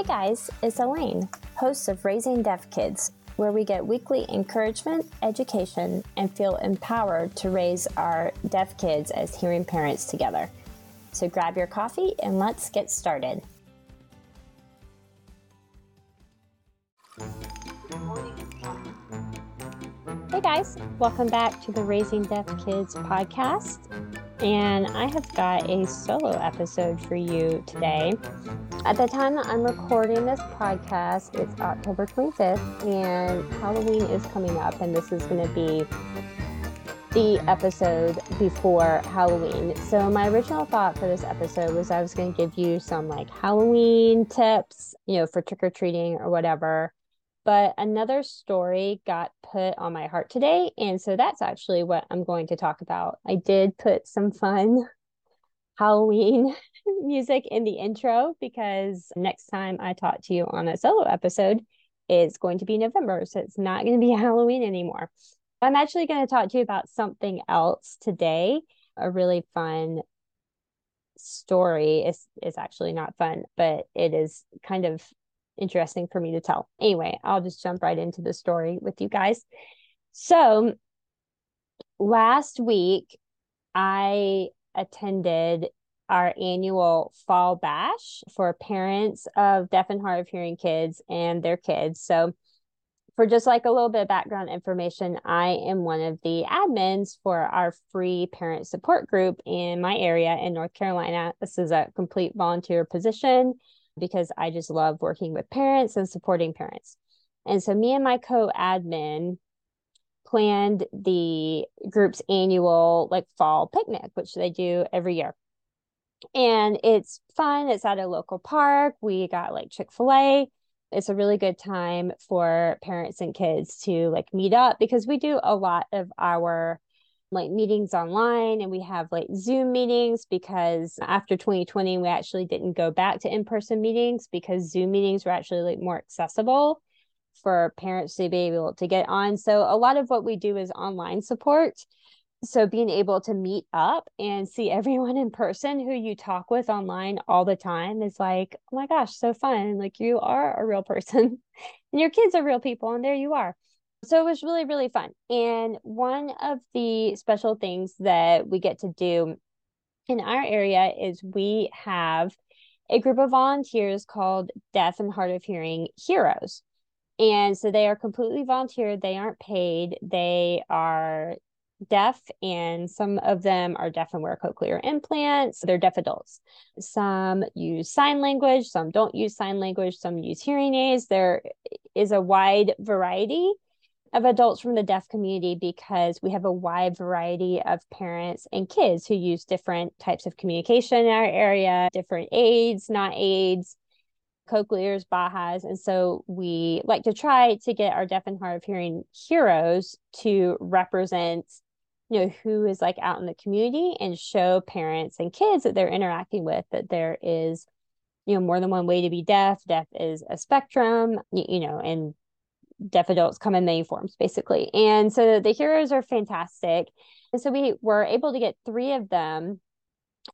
Hey guys, it's Alaine, host of Raising Deaf Kids, where we get weekly encouragement, education, and feel empowered to raise our deaf kids as hearing parents together. So grab your coffee and let's get started. Hey guys, welcome back to the Raising Deaf Kids podcast. And I have got a solo episode for you today. At the time that I'm recording this podcast, it's October 25th, and Halloween is coming up, and this is going to be the episode before Halloween. So, my original thought for this episode was I was going to give you some like Halloween tips, you know, for trick or treating or whatever but another story got put on my heart today. And so that's actually what I'm going to talk about. I did put some fun Halloween music in the intro because next time I talk to you on a solo episode is going to be November. So it's not going to be Halloween anymore. I'm actually going to talk to you about something else today, a really fun story. is is actually not fun, but it is kind of interesting for me to tell. Anyway, I'll just jump right into the story with you guys. So, last week, I attended our annual fall bash for parents of deaf and hard of hearing kids and their kids. So, for just like a little bit of background information, I am one of the admins for our free parent support group in my area in North Carolina. This is a complete volunteer position because I just love working with parents and supporting parents. And so me and my co-admin planned the group's annual like fall picnic, which they do every year. And it's fun. It's at a local park. We got like Chick-fil-A. It's a really good time for parents and kids to like meet up because we do a lot of our like meetings online and we have like Zoom meetings because after 2020 we actually didn't go back to in-person meetings because Zoom meetings were actually like more accessible for parents to be able to get on. So a lot of what we do is online support. So being able to meet up and see everyone in person who you talk with online all the time is like, oh my gosh, so fun. Like you are a real person and your kids are real people and there you are so it was really really fun. And one of the special things that we get to do in our area is we have a group of volunteers called deaf and hard of hearing heroes. And so they are completely volunteer they aren't paid they are deaf and some of them are deaf and wear cochlear implants they're deaf adults. Some use sign language some don't use sign language some use hearing aids there is a wide variety of adults from the deaf community because we have a wide variety of parents and kids who use different types of communication in our area, different aids, not aids, cochlears, BAHAs. And so we like to try to get our deaf and hard of hearing heroes to represent, you know, who is like out in the community and show parents and kids that they're interacting with that there is, you know, more than one way to be deaf. Deaf is a spectrum, you, you know, and deaf adults come in many forms basically. And so the heroes are fantastic. And so we were able to get three of them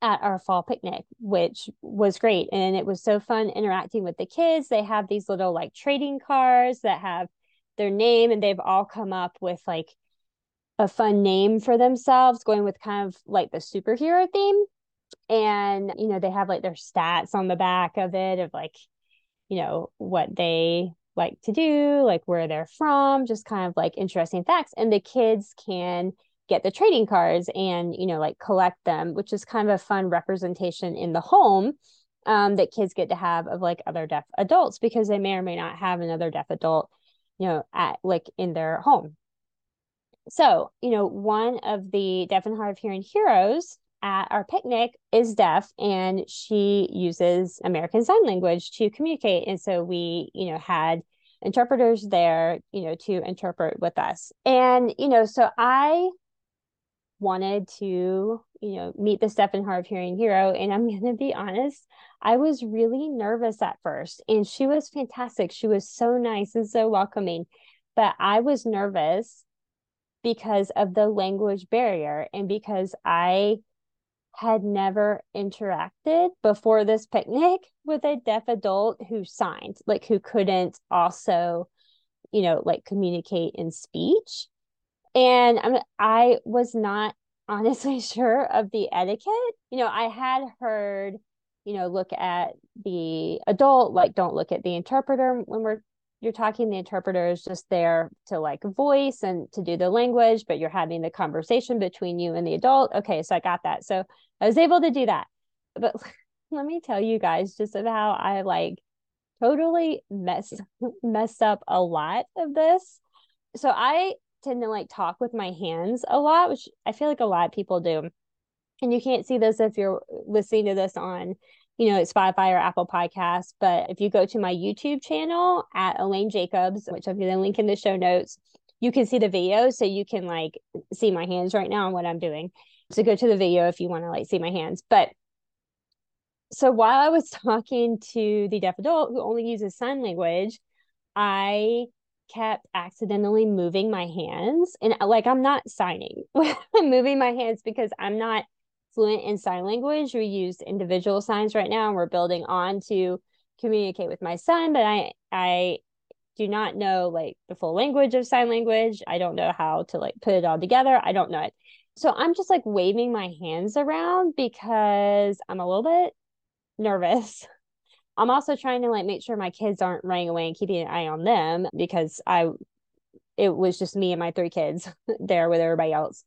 at our fall picnic which was great. And it was so fun interacting with the kids. They have these little like trading cards that have their name and they've all come up with like a fun name for themselves going with kind of like the superhero theme. And you know they have like their stats on the back of it of like you know what they like to do, like where they're from, just kind of like interesting facts. And the kids can get the trading cards and, you know, like collect them, which is kind of a fun representation in the home um, that kids get to have of like other deaf adults because they may or may not have another deaf adult, you know, at like in their home. So, you know, one of the deaf and hard of hearing heroes at our picnic is deaf and she uses American Sign Language to communicate. And so we, you know, had interpreters there, you know, to interpret with us. And, you know, so I wanted to, you know, meet the deaf and hard of hearing hero. And I'm going to be honest, I was really nervous at first. And she was fantastic. She was so nice and so welcoming. But I was nervous because of the language barrier and because I had never interacted before this picnic with a deaf adult who signed, like who couldn't also, you know, like communicate in speech. And I'm, I was not honestly sure of the etiquette. You know, I had heard, you know, look at the adult, like don't look at the interpreter when we're you're talking the interpreter is just there to like voice and to do the language but you're having the conversation between you and the adult. Okay so i got that. So i was able to do that. But let me tell you guys just of how i like totally mess messed up a lot of this. So i tend to like talk with my hands a lot which i feel like a lot of people do. And you can't see this if you're listening to this on you know, it's Spotify or Apple Podcasts. But if you go to my YouTube channel at Alaine Jacobs, which I'm going to link in the show notes, you can see the video. So you can like see my hands right now and what I'm doing. So go to the video if you want to like see my hands. But so while I was talking to the deaf adult who only uses sign language, I kept accidentally moving my hands and like I'm not signing. I'm moving my hands because I'm not fluent in sign language. We use individual signs right now, and we're building on to communicate with my son. But I I do not know like the full language of sign language. I don't know how to like put it all together. I don't know it. So I'm just like waving my hands around because I'm a little bit nervous. I'm also trying to like make sure my kids aren't running away and keeping an eye on them because I it was just me and my three kids there with everybody else.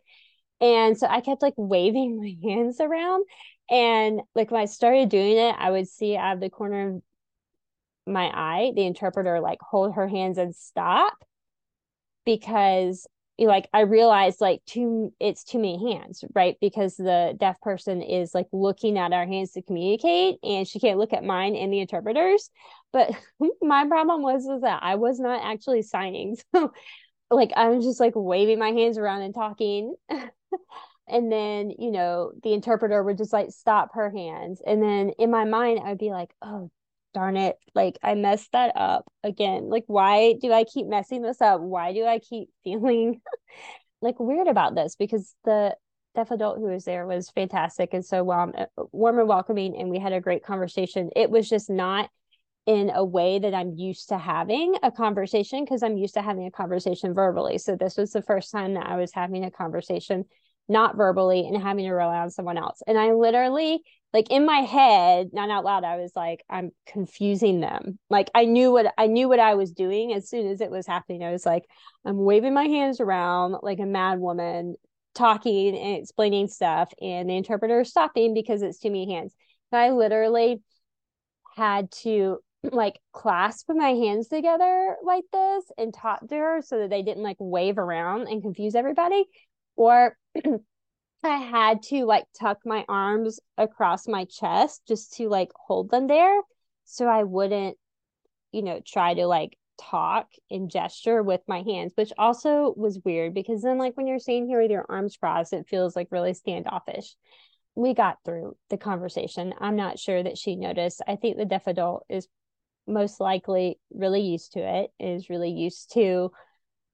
And so I kept like waving my hands around. And like when I started doing it, I would see out of the corner of my eye the interpreter like hold her hands and stop because like I realized like too it's too many hands, right? Because the deaf person is like looking at our hands to communicate and she can't look at mine and the interpreters. But my problem was was that I was not actually signing. So like I was just like waving my hands around and talking. and then you know the interpreter would just like stop her hands. And then in my mind i'd be like oh darn it. Like i messed that up again. Like why do i keep messing this up? Why do i keep feeling like weird about this? Because the deaf adult who was there was fantastic and so warm, uh, warm and welcoming and we had a great conversation. It was just not in a way that I'm used to having a conversation because I'm used to having a conversation verbally. So this was the first time that I was having a conversation not verbally and having to rely on someone else. And I literally, like in my head, not out loud, I was like, I'm confusing them. Like I knew what I knew what I was doing as soon as it was happening. I was like, I'm waving my hands around like a mad woman, talking and explaining stuff, and the interpreter is stopping because it's too many hands. And I literally had to like clasp my hands together like this and talk to her so that they didn't like wave around and confuse everybody or I had to like tuck my arms across my chest just to like hold them there so I wouldn't, you know, try to like talk and gesture with my hands, which also was weird because then, like, when you're sitting here with your arms crossed, it feels like really standoffish. We got through the conversation. I'm not sure that she noticed. I think the deaf adult is most likely really used to it, is really used to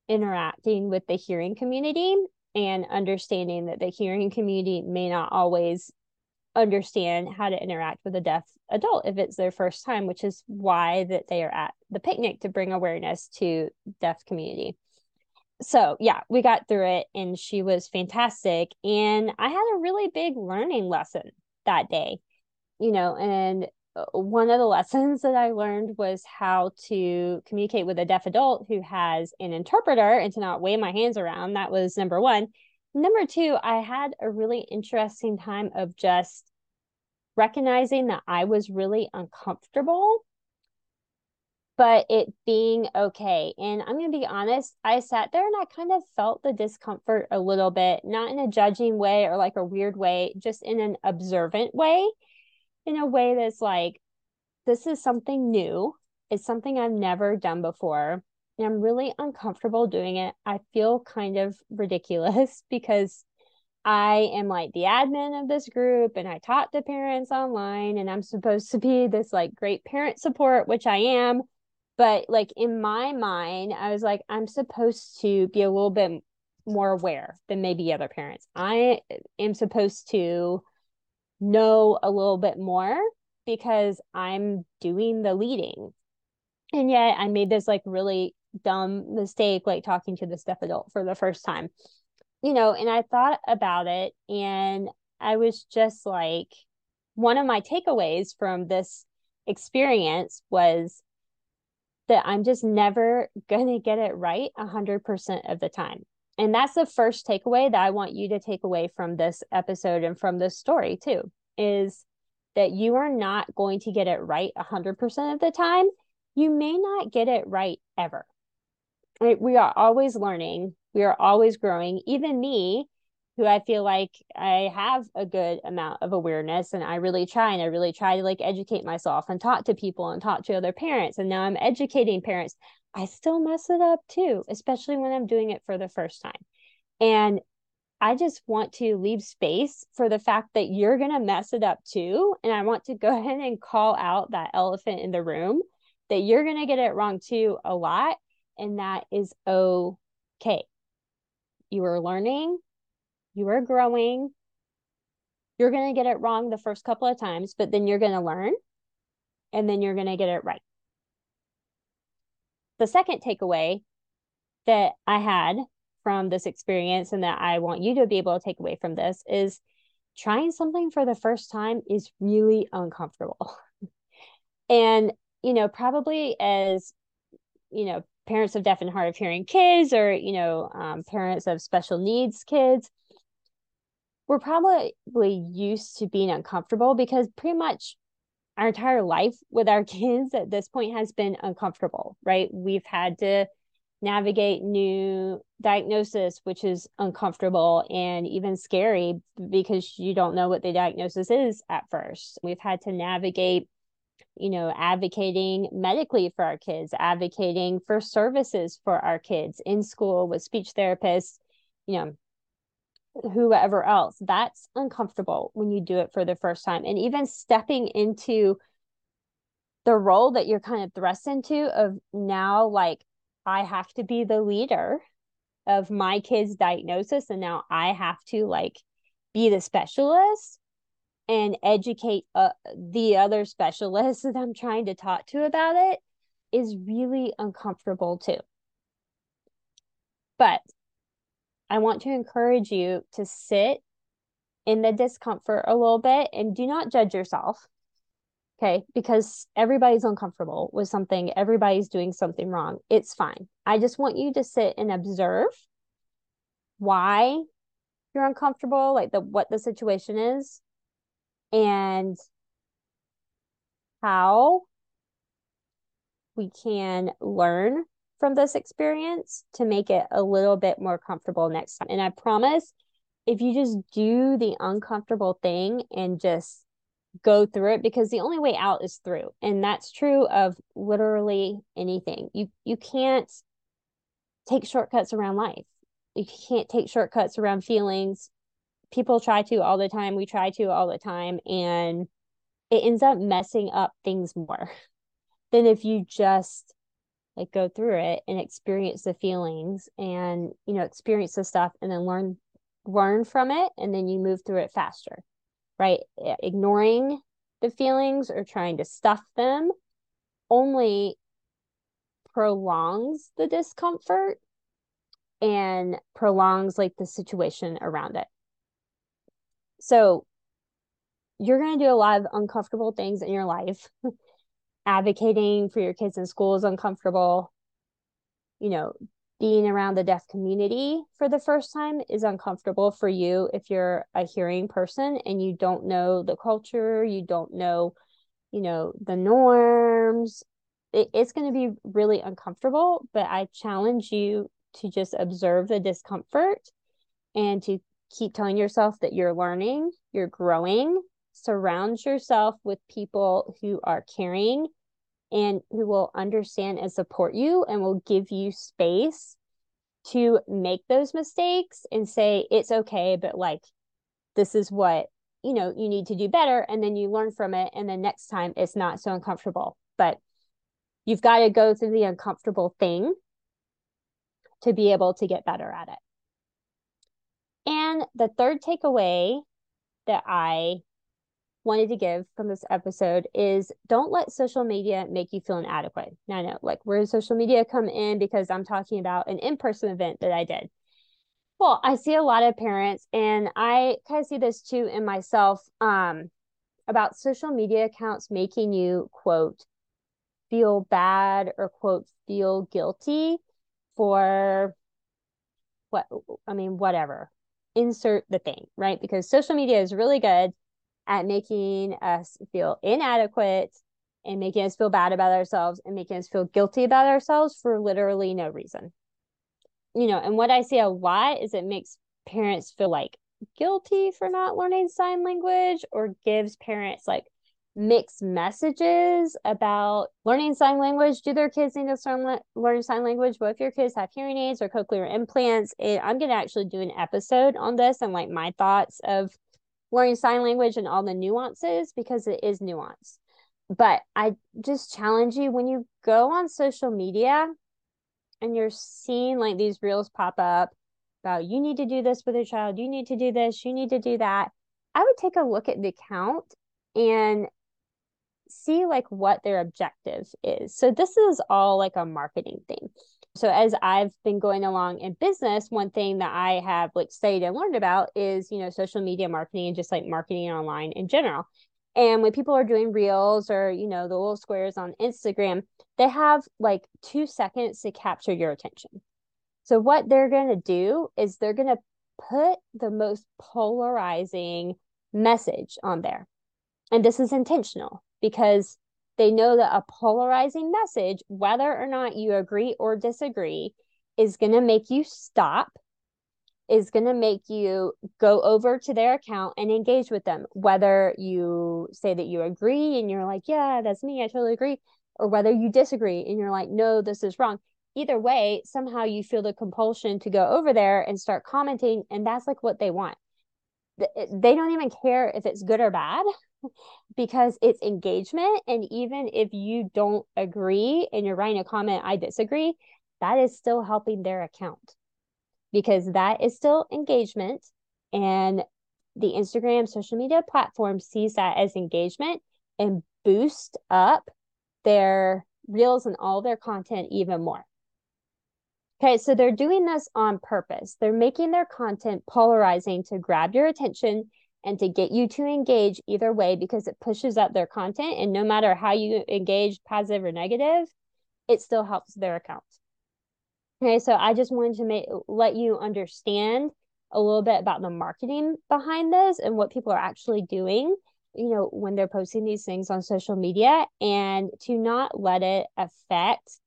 interacting with the hearing community and understanding that the hearing community may not always understand how to interact with a deaf adult if it's their first time which is why that they are at the picnic to bring awareness to deaf community. So yeah we got through it and she was fantastic. And i had a really big learning lesson that day you know and one of the lessons that I learned was how to communicate with a deaf adult who has an interpreter and to not wave my hands around. That was number one. Number two, I had a really interesting time of just recognizing that I was really uncomfortable, but it being okay. And I'm going to be honest, I sat there and I kind of felt the discomfort a little bit, not in a judging way or like a weird way, just in an observant way in a way that's like, this is something new. It's something I've never done before. And I'm really uncomfortable doing it. I feel kind of ridiculous because I am like the admin of this group and I taught the parents online and I'm supposed to be this like great parent support, which I am. But like in my mind, I was like, I'm supposed to be a little bit more aware than maybe other parents. I am supposed to know a little bit more because I'm doing the leading. And yet I made this like really dumb mistake, like talking to this deaf adult for the first time, you know, and I thought about it and I was just like, one of my takeaways from this experience was that I'm just never going to get it right 100% of the time. And that's the first takeaway that I want you to take away from this episode and from this story, too, is that you are not going to get it right 100% of the time. You may not get it right ever. We are always learning, we are always growing. Even me, who I feel like I have a good amount of awareness and I really try and I really try to like educate myself and talk to people and talk to other parents. And now I'm educating parents. I still mess it up too, especially when I'm doing it for the first time. And I just want to leave space for the fact that you're going to mess it up too. And I want to go ahead and call out that elephant in the room that you're going to get it wrong too a lot. And that is okay. You are learning, you are growing. You're going to get it wrong the first couple of times, but then you're going to learn and then you're going to get it right. The second takeaway that I had from this experience and that I want you to be able to take away from this is trying something for the first time is really uncomfortable. and, you know, probably as, you know, parents of deaf and hard of hearing kids or, you know, um, parents of special needs kids, we're probably used to being uncomfortable because pretty much our entire life with our kids at this point has been uncomfortable, right? We've had to navigate new diagnosis, which is uncomfortable and even scary because you don't know what the diagnosis is at first. We've had to navigate, you know, advocating medically for our kids, advocating for services for our kids in school with speech therapists, you know, whoever else. That's uncomfortable when you do it for the first time. And even stepping into the role that you're kind of thrust into of now, like, I have to be the leader of my kid's diagnosis. And now I have to, like, be the specialist and educate uh, the other specialists that I'm trying to talk to about it is really uncomfortable too. But I want to encourage you to sit in the discomfort a little bit and do not judge yourself. Okay. Because everybody's uncomfortable with something, everybody's doing something wrong. It's fine. I just want you to sit and observe why you're uncomfortable, like the what the situation is, and how we can learn from this experience to make it a little bit more comfortable next time. And I promise if you just do the uncomfortable thing and just go through it because the only way out is through. And that's true of literally anything. You you can't take shortcuts around life. You can't take shortcuts around feelings. People try to all the time. We try to all the time. And it ends up messing up things more than if you just like go through it and experience the feelings and you know experience the stuff and then learn learn from it and then you move through it faster right? Ignoring the feelings or trying to stuff them only prolongs the discomfort and prolongs like the situation around it. So you're going to do a lot of uncomfortable things in your life advocating for your kids in school is uncomfortable. You know being around the deaf community for the first time is uncomfortable for you if you're a hearing person and you don't know the culture you don't know you know the norms. It, it's going to be really uncomfortable but i challenge you to just observe the discomfort and to keep telling yourself that you're learning you're growing surround yourself with people who are caring and who will understand and support you and will give you space to make those mistakes and say it's okay but like this is what you know you need to do better and then you learn from it and then next time it's not so uncomfortable. But you've got to go through the uncomfortable thing to be able to get better at it. And the third takeaway that i wanted to give from this episode is don't let social media make you feel inadequate. Now I know, like where does social media come in because I'm talking about an in-person event that I did. Well, I see a lot of parents and I kind of see this too in myself um about social media accounts making you quote feel bad or quote feel guilty for what I mean whatever insert the thing, right? Because social media is really good at making us feel inadequate and making us feel bad about ourselves and making us feel guilty about ourselves for literally no reason. You know, and what I see a lot is it makes parents feel like guilty for not learning sign language or gives parents like mixed messages about learning sign language. Do their kids need to learn, sign language? What if your kids have hearing aids or cochlear implants? And I'm going to actually do an episode on this and like my thoughts of learning sign language and all the nuances because it is nuance. But I just challenge you when you go on social media and you're seeing like these reels pop up about you need to do this with your child, you need to do this, you need to do that. I would take a look at the account and see like what their objective is. So this is all like a marketing thing. So as I've been going along in business, one thing that I have like studied and learned about is, you know, social media marketing and just like marketing online in general. And when people are doing reels or, you know, the little squares on Instagram, they have like two seconds to capture your attention. So what they're going to do is they're going to put the most polarizing message on there. And this is intentional because they know that a polarizing message, whether or not you agree or disagree, is going to make you stop, is going to make you go over to their account and engage with them. Whether you say that you agree and you're like, yeah, that's me, I totally agree, or whether you disagree and you're like, no, this is wrong. Either way, somehow you feel the compulsion to go over there and start commenting, and that's like what they want. They don't even care if it's good or bad because it's engagement. And even if you don't agree and you're writing a comment, I disagree, that is still helping their account because that is still engagement. And the Instagram social media platform sees that as engagement and boost up their reels and all their content even more. Okay, so they're doing this on purpose. They're making their content polarizing to grab your attention and to get you to engage either way because it pushes up their content. And no matter how you engage, positive or negative, it still helps their account. Okay, so I just wanted to make let you understand a little bit about the marketing behind this and what people are actually doing, you know, when they're posting these things on social media and to not let it affect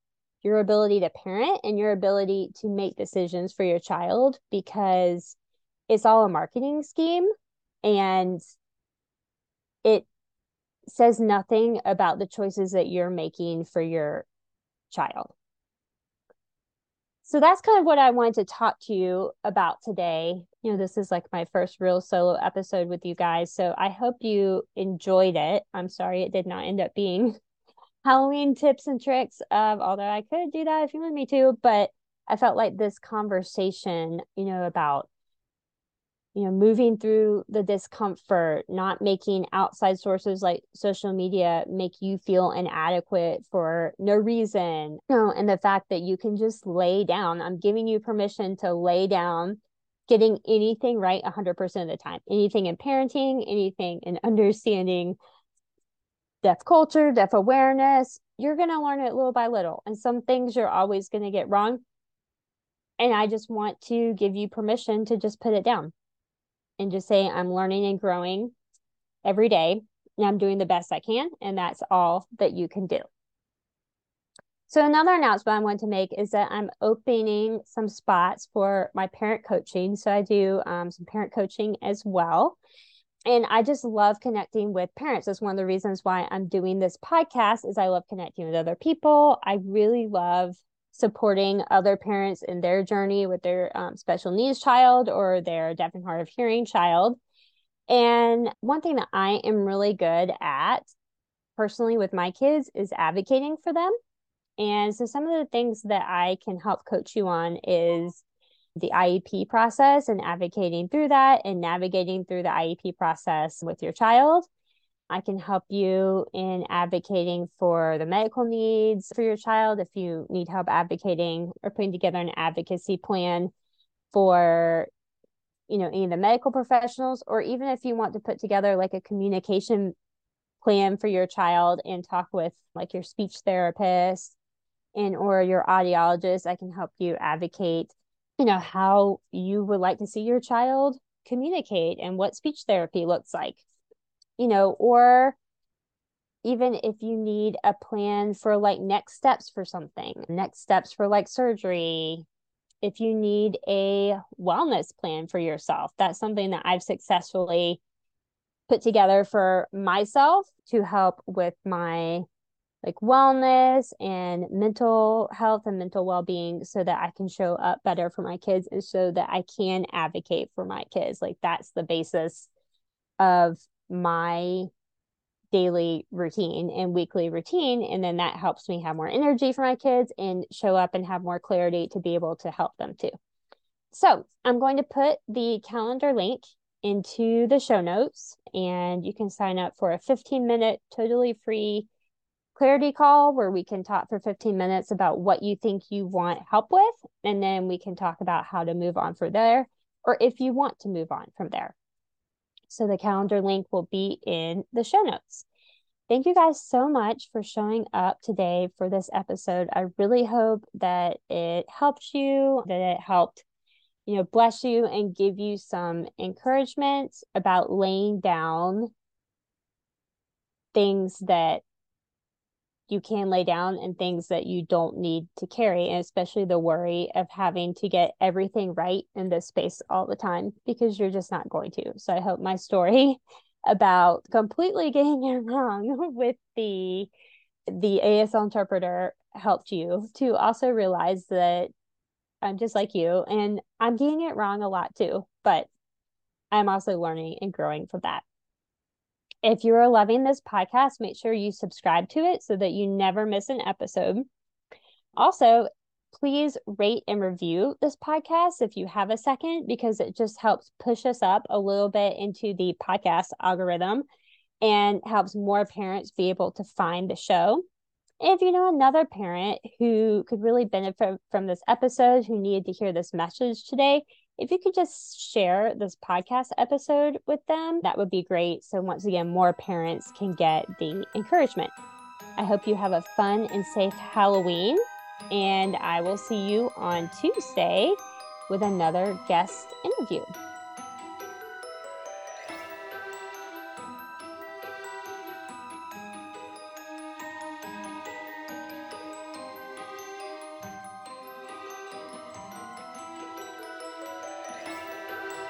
your ability to parent and your ability to make decisions for your child because it's all a marketing scheme and it says nothing about the choices that you're making for your child. So that's kind of what I wanted to talk to you about today. You know, this is like my first real solo episode with you guys. So I hope you enjoyed it. I'm sorry it did not end up being Halloween tips and tricks of although I could do that if you want me to, but I felt like this conversation, you know, about you know moving through the discomfort not making outside sources like social media make you feel inadequate for no reason you know and the fact that you can just lay down. I'm giving you permission to lay down getting anything right 100% of the time anything in parenting anything in understanding deaf culture deaf awareness you're going to learn it little by little. And some things you're always going to get wrong. And i just want to give you permission to just put it down and just say, I'm learning and growing every day and I'm doing the best I can. And that's all that you can do. So, another announcement I want to make is that I'm opening some spots for my parent coaching. So, I do um, some parent coaching as well. And I just love connecting with parents. That's one of the reasons why I'm doing this podcast is I love connecting with other people. I really love supporting other parents in their journey with their um, special needs child or their deaf and hard of hearing child. And one thing that I am really good at personally with my kids is advocating for them. And so some of the things that I can help coach you on is the IEP process and advocating through that and navigating through the IEP process with your child. I can help you in advocating for the medical needs for your child if you need help advocating or putting together an advocacy plan for you know any of the medical professionals or even if you want to put together like a communication plan for your child and talk with like your speech therapist and or your audiologist i can help you advocate you know how you would like to see your child communicate and what speech therapy looks like you know or even if you need a plan for like next steps for something next steps for like surgery if you need a wellness plan for yourself that's something that i've successfully put together for myself to help with my like wellness and mental health and mental well-being so that I can show up better for my kids and so that I can advocate for my kids. Like that's the basis of my daily routine and weekly routine and then that helps me have more energy for my kids and show up and have more clarity to be able to help them too. So, I'm going to put the calendar link into the show notes and you can sign up for a 15 minute totally free clarity call where we can talk for 15 minutes about what you think you want help with and then we can talk about how to move on from there or if you want to move on from there so the calendar link will be in the show notes. Thank you guys so much for showing up today for this episode. I really hope that it helped you that it helped you know, bless you and give you some encouragement about laying down things that you can lay down and things that you don't need to carry, and especially the worry of having to get everything right in this space all the time because you're just not going to. So I hope my story about completely getting it wrong with the the ASL interpreter helped you to also realize that I'm just like you, and I'm getting it wrong a lot too, but I'm also learning and growing from that. If you are loving this podcast, make sure you subscribe to it so that you never miss an episode. Also, please rate and review this podcast if you have a second, because it just helps push us up a little bit into the podcast algorithm and helps more parents be able to find the show if you know another parent who could really benefit from this episode, who needed to hear this message today, if you could just share this podcast episode with them, that would be great. So, once again, more parents can get the encouragement. I hope you have a fun and safe Halloween, and I will see you on Tuesday with another guest interview.